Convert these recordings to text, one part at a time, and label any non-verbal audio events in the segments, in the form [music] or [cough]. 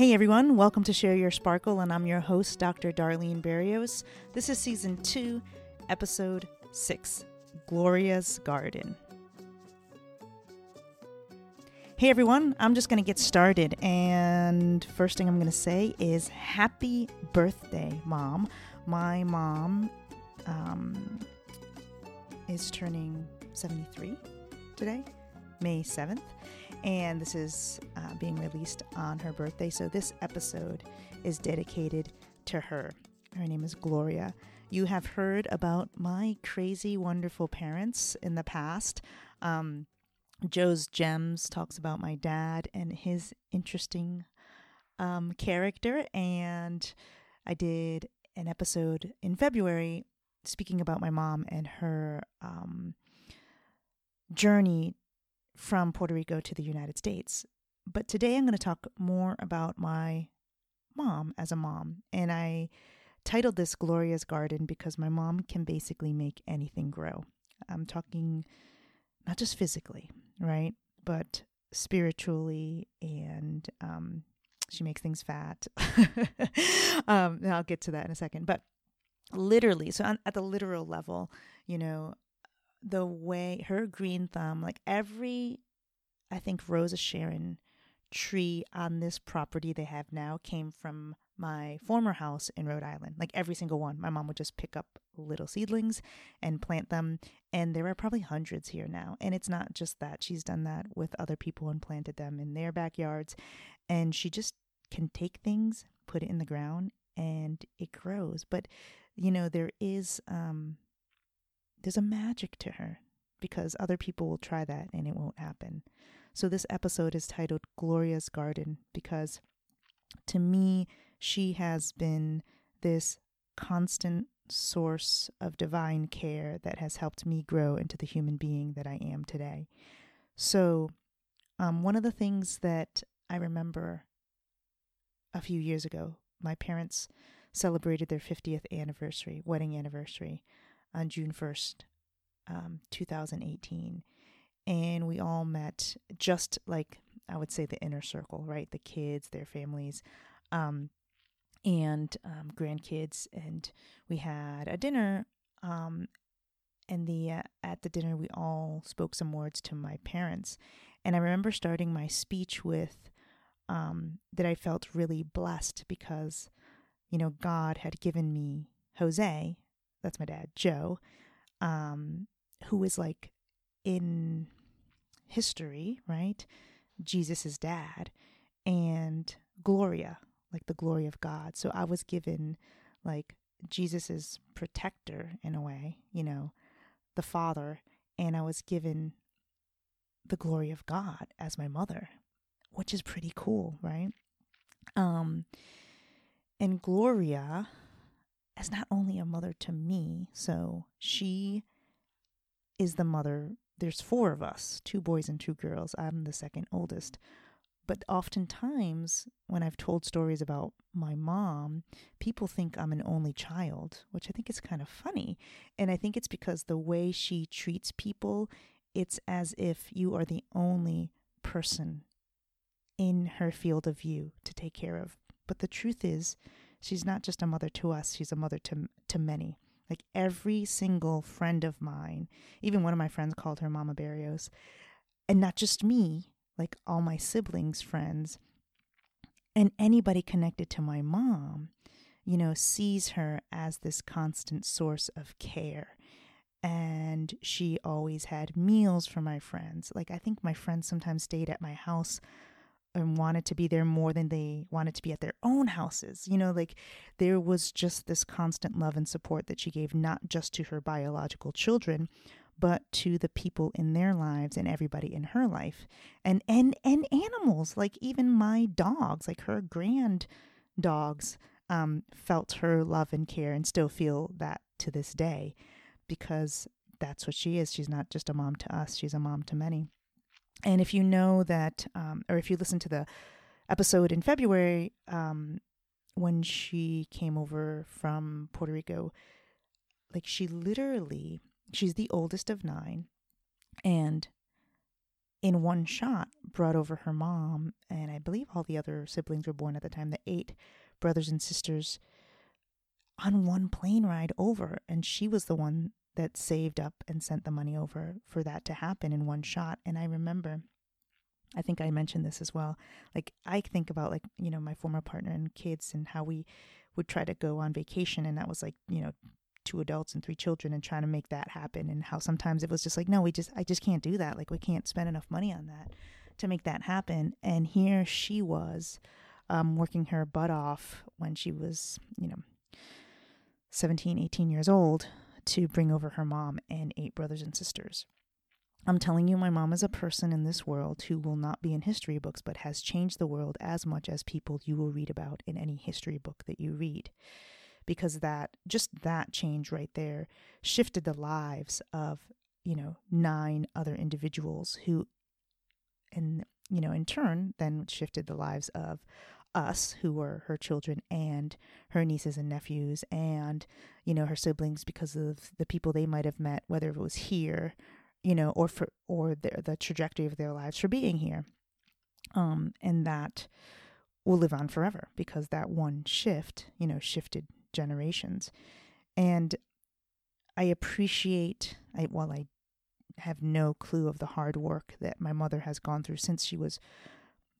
Hey everyone, welcome to Share Your Sparkle, and I'm your host, Dr. Darlene Barrios. This is season two, episode six Gloria's Garden. Hey everyone, I'm just going to get started. And first thing I'm going to say is happy birthday, mom. My mom um, is turning 73 today, May 7th and this is uh, being released on her birthday. So this episode is dedicated to her. Her name is Gloria. You have heard about my crazy, wonderful parents in the past. Um, Joe's Gems talks about my dad and his interesting um, character, and I did an episode in February speaking about my mom and her um, journey from Puerto Rico to the United States. But today I'm going to talk more about my mom as a mom. And I titled this Gloria's Garden because my mom can basically make anything grow. I'm talking not just physically, right? But spiritually, and um, she makes things fat. [laughs] um, I'll get to that in a second. But literally, so on, at the literal level, you know, the way her green thumb, like every, I think, Rose of Sharon tree on this property they have now came from my former house in Rhode Island. Like every single one. My mom would just pick up little seedlings and plant them. And there are probably hundreds here now. And it's not just that. She's done that with other people and planted them in their backyards. And she just can take things, put it in the ground, and it grows. But, you know, there is um, there's a magic to her because other people will try that and it won't happen. So this episode is titled Gloria's Garden because to me, she has been this constant source of divine care that has helped me grow into the human being that I am today. So, um, one of the things that I remember a few years ago, my parents celebrated their 50th anniversary, wedding anniversary on June 1st, um, 2018. And we all met just like I would say the inner circle, right? The kids, their families, um, and um, grandkids. And we had a dinner. Um, and the uh, at the dinner, we all spoke some words to my parents. And I remember starting my speech with um, that I felt really blessed because, you know, God had given me Jose, that's my dad, Joe, um, who is like in history, right? Jesus' dad, and Gloria, like the glory of God. So I was given like Jesus's protector in a way, you know, the father, and I was given the glory of God as my mother, which is pretty cool, right? Um and Gloria as not only a mother to me, so she is the mother. There's four of us two boys and two girls. I'm the second oldest. But oftentimes, when I've told stories about my mom, people think I'm an only child, which I think is kind of funny. And I think it's because the way she treats people, it's as if you are the only person in her field of view to take care of. But the truth is, she's not just a mother to us, she's a mother to to many. Like every single friend of mine, even one of my friends called her Mama Barrios, and not just me, like all my siblings' friends, and anybody connected to my mom, you know, sees her as this constant source of care. And she always had meals for my friends. Like, I think my friends sometimes stayed at my house and wanted to be there more than they wanted to be at their own houses. You know, like there was just this constant love and support that she gave not just to her biological children, but to the people in their lives and everybody in her life. And and and animals, like even my dogs, like her grand dogs um, felt her love and care and still feel that to this day because that's what she is. She's not just a mom to us, she's a mom to many. And if you know that, um, or if you listen to the episode in February um, when she came over from Puerto Rico, like she literally, she's the oldest of nine, and in one shot brought over her mom, and I believe all the other siblings were born at the time, the eight brothers and sisters, on one plane ride over. And she was the one that saved up and sent the money over for that to happen in one shot. And I remember, I think I mentioned this as well. Like, I think about, like, you know, my former partner and kids and how we would try to go on vacation. And that was like, you know, two adults and three children and trying to make that happen and how sometimes it was just like no we just i just can't do that like we can't spend enough money on that to make that happen and here she was um, working her butt off when she was you know 17 18 years old to bring over her mom and eight brothers and sisters. I'm telling you, my mom is a person in this world who will not be in history books, but has changed the world as much as people you will read about in any history book that you read. Because that just that change right there shifted the lives of you know nine other individuals who and you know in turn then shifted the lives of us who were her children and her nieces and nephews and you know her siblings because of the people they might have met whether it was here you know or for or the, the trajectory of their lives for being here um and that will live on forever because that one shift you know shifted generations. And I appreciate, I, while I have no clue of the hard work that my mother has gone through since she was,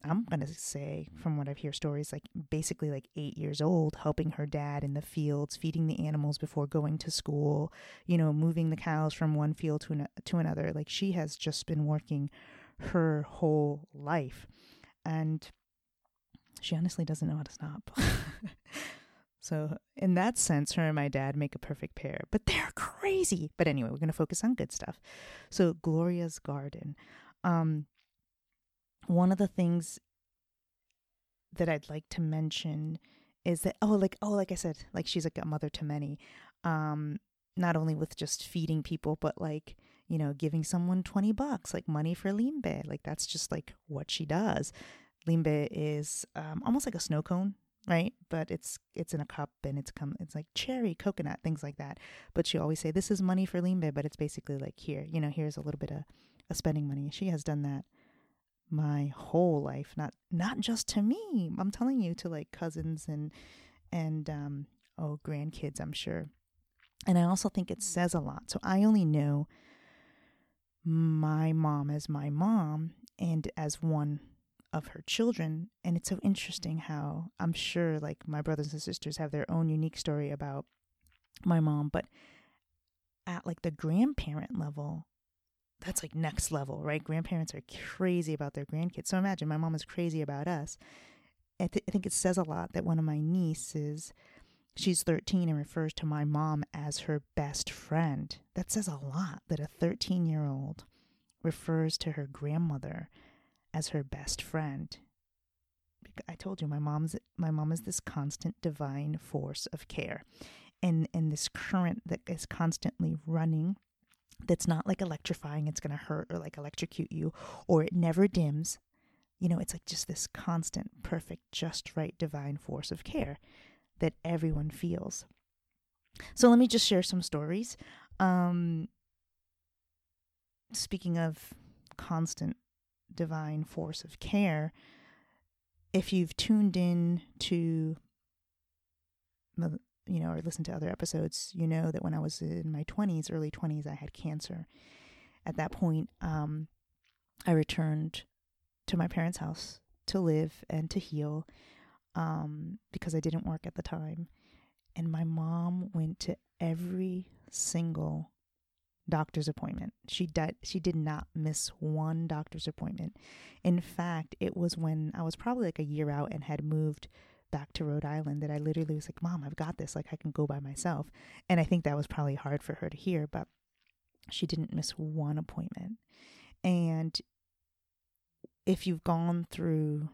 I'm going to say, from what I've heard stories, like basically like eight years old, helping her dad in the fields, feeding the animals before going to school, you know, moving the cows from one field to, an, to another. Like she has just been working her whole life. And she honestly doesn't know how to stop. [laughs] So, in that sense, her and my dad make a perfect pair, but they're crazy. But anyway, we're going to focus on good stuff. So, Gloria's Garden. Um, one of the things that I'd like to mention is that, oh, like, oh, like I said, like she's like a mother to many. Um, not only with just feeding people, but like, you know, giving someone 20 bucks, like money for limbe. Like, that's just like what she does. Limbe is um, almost like a snow cone right but it's it's in a cup and it's come it's like cherry coconut things like that but she always say this is money for limbe but it's basically like here you know here's a little bit of, of spending money she has done that my whole life not not just to me i'm telling you to like cousins and and um oh grandkids i'm sure and i also think it says a lot so i only know my mom as my mom and as one of her children. And it's so interesting how I'm sure like my brothers and sisters have their own unique story about my mom, but at like the grandparent level, that's like next level, right? Grandparents are crazy about their grandkids. So imagine my mom is crazy about us. I, th- I think it says a lot that one of my nieces, she's 13 and refers to my mom as her best friend. That says a lot that a 13 year old refers to her grandmother as her best friend. I told you my mom's my mom is this constant divine force of care. And and this current that is constantly running that's not like electrifying, it's gonna hurt or like electrocute you, or it never dims. You know, it's like just this constant, perfect, just right divine force of care that everyone feels. So let me just share some stories. Um, speaking of constant divine force of care, if you've tuned in to, you know, or listened to other episodes, you know that when I was in my 20s, early 20s, I had cancer. At that point, um, I returned to my parents' house to live and to heal um, because I didn't work at the time. And my mom went to every single doctor's appointment. She did she did not miss one doctor's appointment. In fact, it was when I was probably like a year out and had moved back to Rhode Island that I literally was like, "Mom, I've got this. Like I can go by myself." And I think that was probably hard for her to hear, but she didn't miss one appointment. And if you've gone through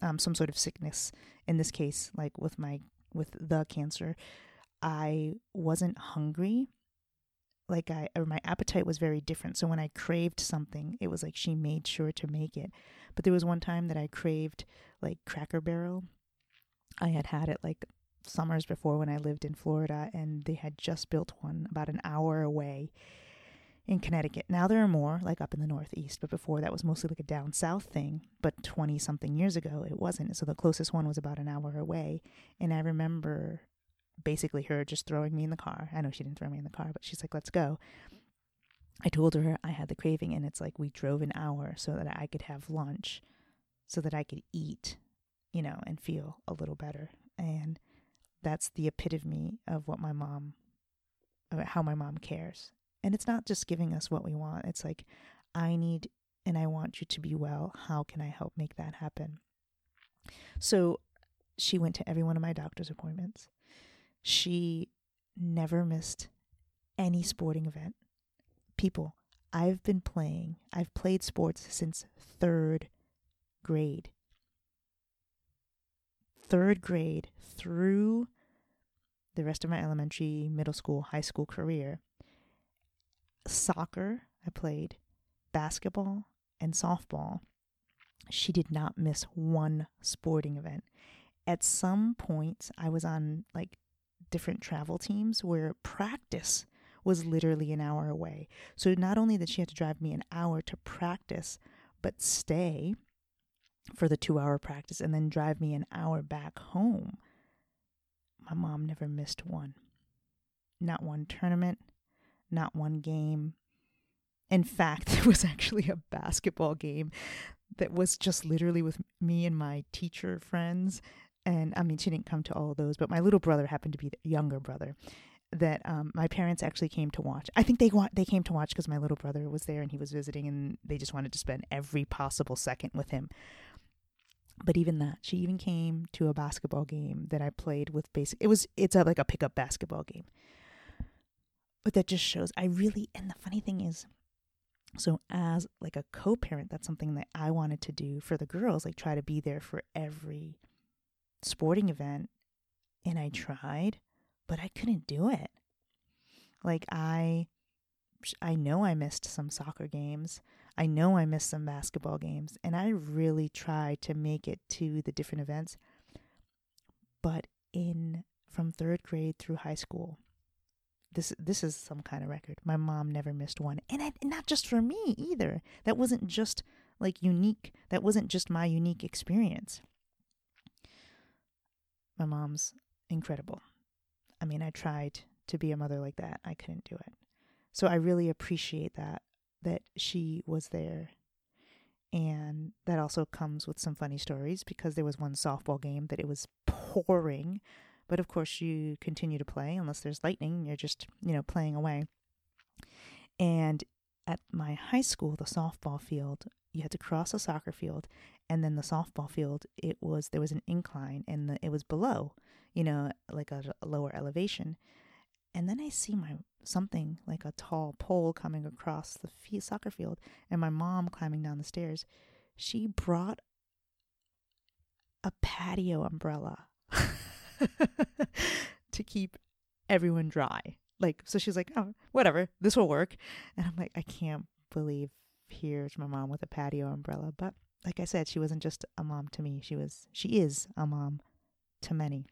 um, some sort of sickness, in this case, like with my with the cancer, I wasn't hungry like I or my appetite was very different. So when I craved something, it was like she made sure to make it. But there was one time that I craved like Cracker Barrel. I had had it like summers before when I lived in Florida and they had just built one about an hour away in Connecticut. Now there are more, like up in the Northeast, but before that was mostly like a down south thing. But 20 something years ago, it wasn't. So the closest one was about an hour away. And I remember basically her just throwing me in the car. I know she didn't throw me in the car, but she's like, let's go. I told her I had the craving, and it's like we drove an hour so that I could have lunch, so that I could eat, you know, and feel a little better. And that's the epitome of what my mom, uh, how my mom cares. And it's not just giving us what we want, it's like, I need and I want you to be well. How can I help make that happen? So she went to every one of my doctor's appointments. She never missed any sporting event people, I've been playing, I've played sports since third grade. Third grade through the rest of my elementary, middle school, high school career. Soccer, I played, basketball, and softball. She did not miss one sporting event. At some points, I was on like different travel teams where practice was literally an hour away. So not only did she have to drive me an hour to practice, but stay for the two hour practice and then drive me an hour back home. My mom never missed one. Not one tournament, not one game. In fact, [laughs] there was actually a basketball game that was just literally with me and my teacher friends. And I mean, she didn't come to all of those, but my little brother happened to be the younger brother that um, my parents actually came to watch. I think they wa- they came to watch because my little brother was there and he was visiting, and they just wanted to spend every possible second with him. But even that, she even came to a basketball game that I played with. Basic, it was it's a, like a pickup basketball game. But that just shows I really. And the funny thing is, so as like a co-parent, that's something that I wanted to do for the girls, like try to be there for every sporting event, and I tried but I couldn't do it. Like I I know I missed some soccer games. I know I missed some basketball games and I really tried to make it to the different events. But in from 3rd grade through high school, this this is some kind of record. My mom never missed one. And I, not just for me either. That wasn't just like unique. That wasn't just my unique experience. My mom's incredible. I mean, I tried to be a mother like that. I couldn't do it. So I really appreciate that that she was there. And that also comes with some funny stories because there was one softball game that it was pouring, but of course you continue to play unless there's lightning, you're just, you know, playing away. And at my high school, the softball field, you had to cross a soccer field and then the softball field, it was there was an incline and the, it was below you know, like a, a lower elevation. And then I see my something like a tall pole coming across the f- soccer field, and my mom climbing down the stairs. She brought a patio umbrella [laughs] to keep everyone dry. Like, so she's like, oh, whatever, this will work. And I'm like, I can't believe here's my mom with a patio umbrella. But like I said, she wasn't just a mom to me. She was, she is a mom to many.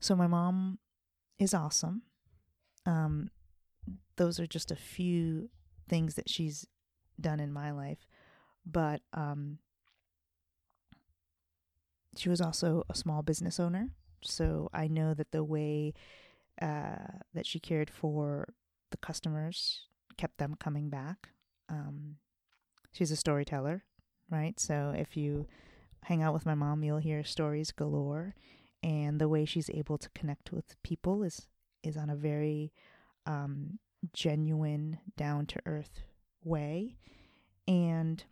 So my mom is awesome. Um, those are just a few things that she's done in my life, but um, she was also a small business owner. So I know that the way uh, that she cared for the customers kept them coming back. Um, she's a storyteller, right? So if you hang out with my mom, you'll hear stories galore and the way she's able to connect with people is is on a very um, genuine, down to earth way, and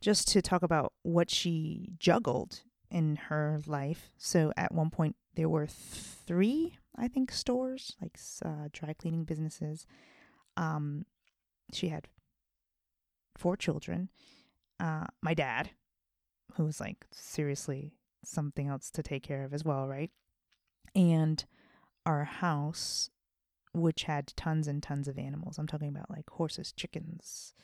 just to talk about what she juggled in her life. So at one point there were three, I think, stores like uh, dry cleaning businesses. Um, she had four children. Uh, my dad, who was like seriously something else to take care of as well, right? And our house, which had tons and tons of animals. I'm talking about like horses, chickens,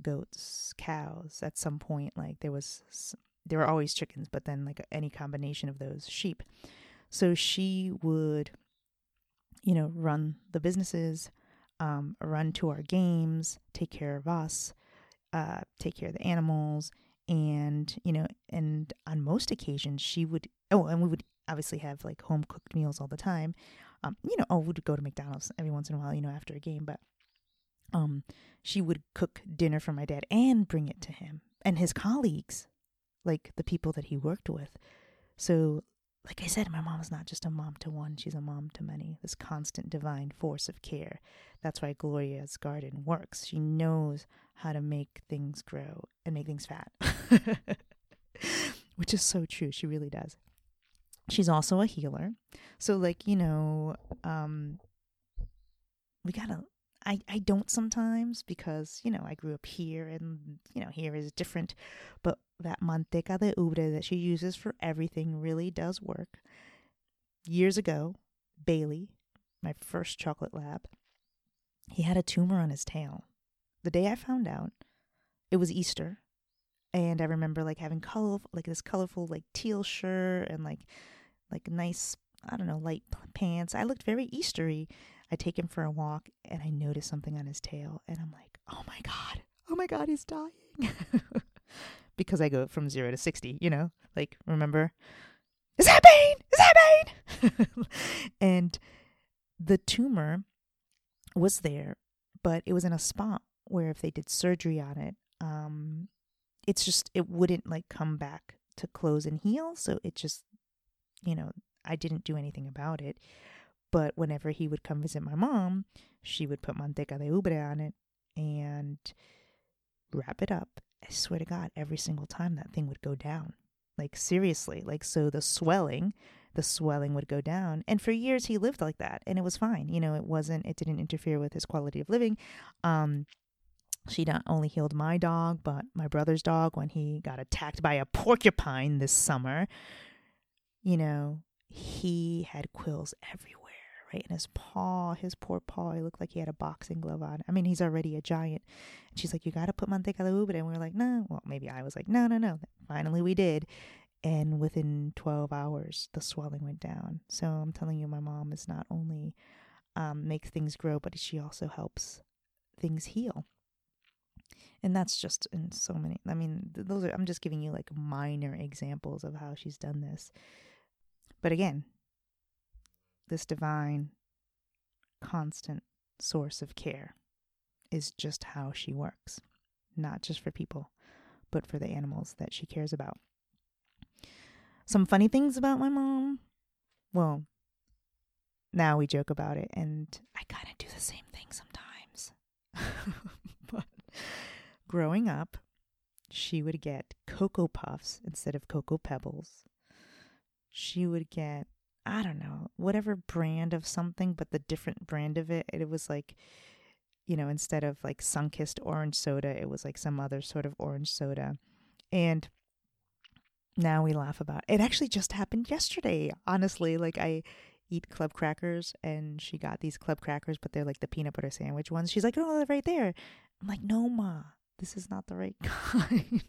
goats, cows. At some point, like there was, there were always chickens, but then like any combination of those, sheep. So she would you know, run the businesses, um, run to our games, take care of us, uh, take care of the animals, and you know, and on most occasions she would. Oh, and we would obviously have like home cooked meals all the time. Um, you know, oh, we'd go to McDonald's every once in a while, you know, after a game, but um, she would cook dinner for my dad and bring it to him and his colleagues, like the people that he worked with. So, like I said, my mom is not just a mom to one, she's a mom to many. This constant divine force of care. That's why Gloria's garden works. She knows how to make things grow and make things fat, [laughs] which is so true. She really does. She's also a healer. So, like, you know, um, we gotta I, I don't sometimes because, you know, I grew up here and, you know, here is different. But that manteca de ubre that she uses for everything really does work. Years ago, Bailey, my first chocolate lab, he had a tumor on his tail. The day I found out, it was Easter. And I remember like having color, like this colorful like teal shirt and like like nice I don't know light pants. I looked very Eastery, I take him for a walk and I notice something on his tail and I'm like, oh my God, oh my God, he's dying. [laughs] because I go from zero to 60, you know, like, remember, is that pain? Is that pain? [laughs] and the tumor was there, but it was in a spot where if they did surgery on it, um, it's just, it wouldn't like come back to close and heal. So it just, you know, I didn't do anything about it. But whenever he would come visit my mom, she would put manteca de ubre on it and wrap it up. I swear to God, every single time that thing would go down. Like, seriously. Like, so the swelling, the swelling would go down. And for years, he lived like that and it was fine. You know, it wasn't, it didn't interfere with his quality of living. Um, she not only healed my dog, but my brother's dog when he got attacked by a porcupine this summer. You know, he had quills everywhere right in his paw, his poor paw. He looked like he had a boxing glove on. I mean, he's already a giant. And she's like, You got to put manteca de ubre. And we are like, No. Well, maybe I was like, No, no, no. Finally, we did. And within 12 hours, the swelling went down. So I'm telling you, my mom is not only um, makes things grow, but she also helps things heal. And that's just in so many. I mean, those are, I'm just giving you like minor examples of how she's done this. But again, this divine, constant source of care is just how she works, not just for people, but for the animals that she cares about. Some funny things about my mom. Well, now we joke about it, and I kind of do the same thing sometimes. [laughs] but growing up, she would get Cocoa Puffs instead of Cocoa Pebbles. She would get I don't know, whatever brand of something, but the different brand of it. It was like, you know, instead of like Sunkist orange soda, it was like some other sort of orange soda. And now we laugh about it. it actually just happened yesterday, honestly. Like I eat club crackers and she got these club crackers, but they're like the peanut butter sandwich ones. She's like, Oh, they're right there. I'm like, No, Ma, this is not the right [laughs] kind.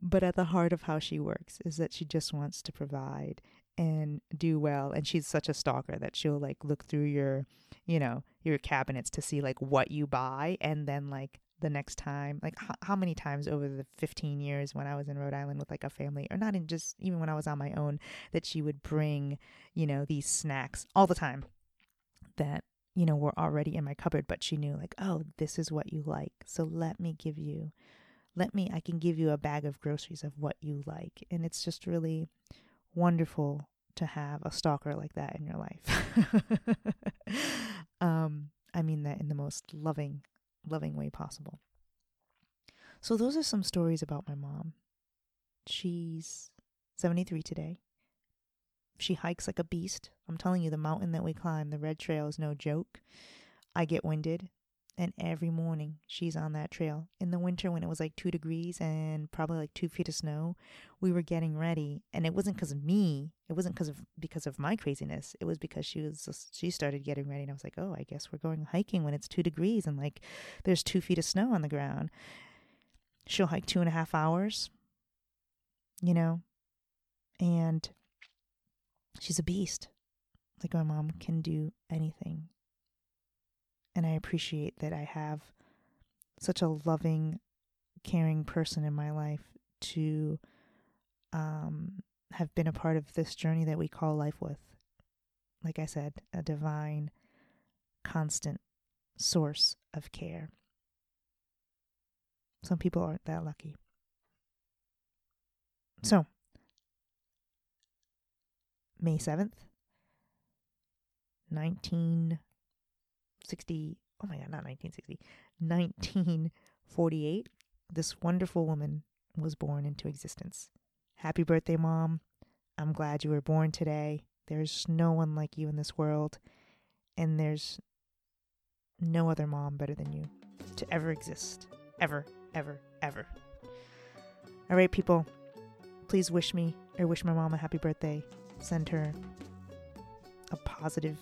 but at the heart of how she works is that she just wants to provide and do well and she's such a stalker that she'll like look through your you know your cabinets to see like what you buy and then like the next time like h- how many times over the 15 years when i was in rhode island with like a family or not in just even when i was on my own that she would bring you know these snacks all the time that you know were already in my cupboard but she knew like oh this is what you like so let me give you let me i can give you a bag of groceries of what you like. And it's just really wonderful to have a stalker like that in your life. [laughs] um, I mean that in the most loving, loving way possible. So, those are some stories about my mom. She's 73 today. She hikes like a beast. I'm telling you, the mountain that we climb, the red trail, is no joke. I get winded. And every morning she's on that trail. In the winter, when it was like two degrees and probably like two feet of snow, we were getting ready. And it wasn't because of me. It wasn't because of because of my craziness. It was because she was she started getting ready, and I was like, oh, I guess we're going hiking when it's two degrees and like there's two feet of snow on the ground. She'll hike two and a half hours. You know, and she's a beast. like my mom can do anything. And I appreciate that I have such a loving, caring person in my life to um, have been a part of this journey that we call life with. Like I said, a divine, constant source of care. Some people aren't that lucky. So, May 7th, 1960. Oh my God, not 1960. 1948. This wonderful woman was born into existence. Happy birthday, Mom. I'm glad you were born today. There's no one like you in this world, and there's no other mom better than you to ever exist. Ever, ever, ever. All right, people, please wish me or wish my mom a happy birthday. Send her a positive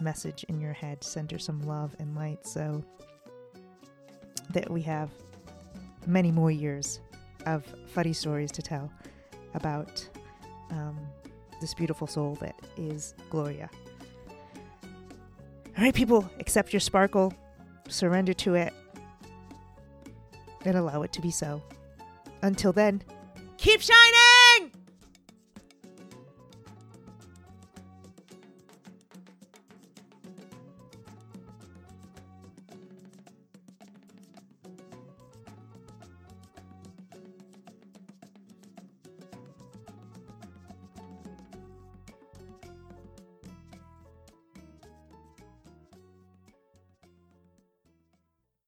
message in your head. Send her some love and light so that we have many more years of funny stories to tell about um, this beautiful soul that is Gloria. All right, people, accept your sparkle, surrender to it, and allow it to be so. Until then, keep shining!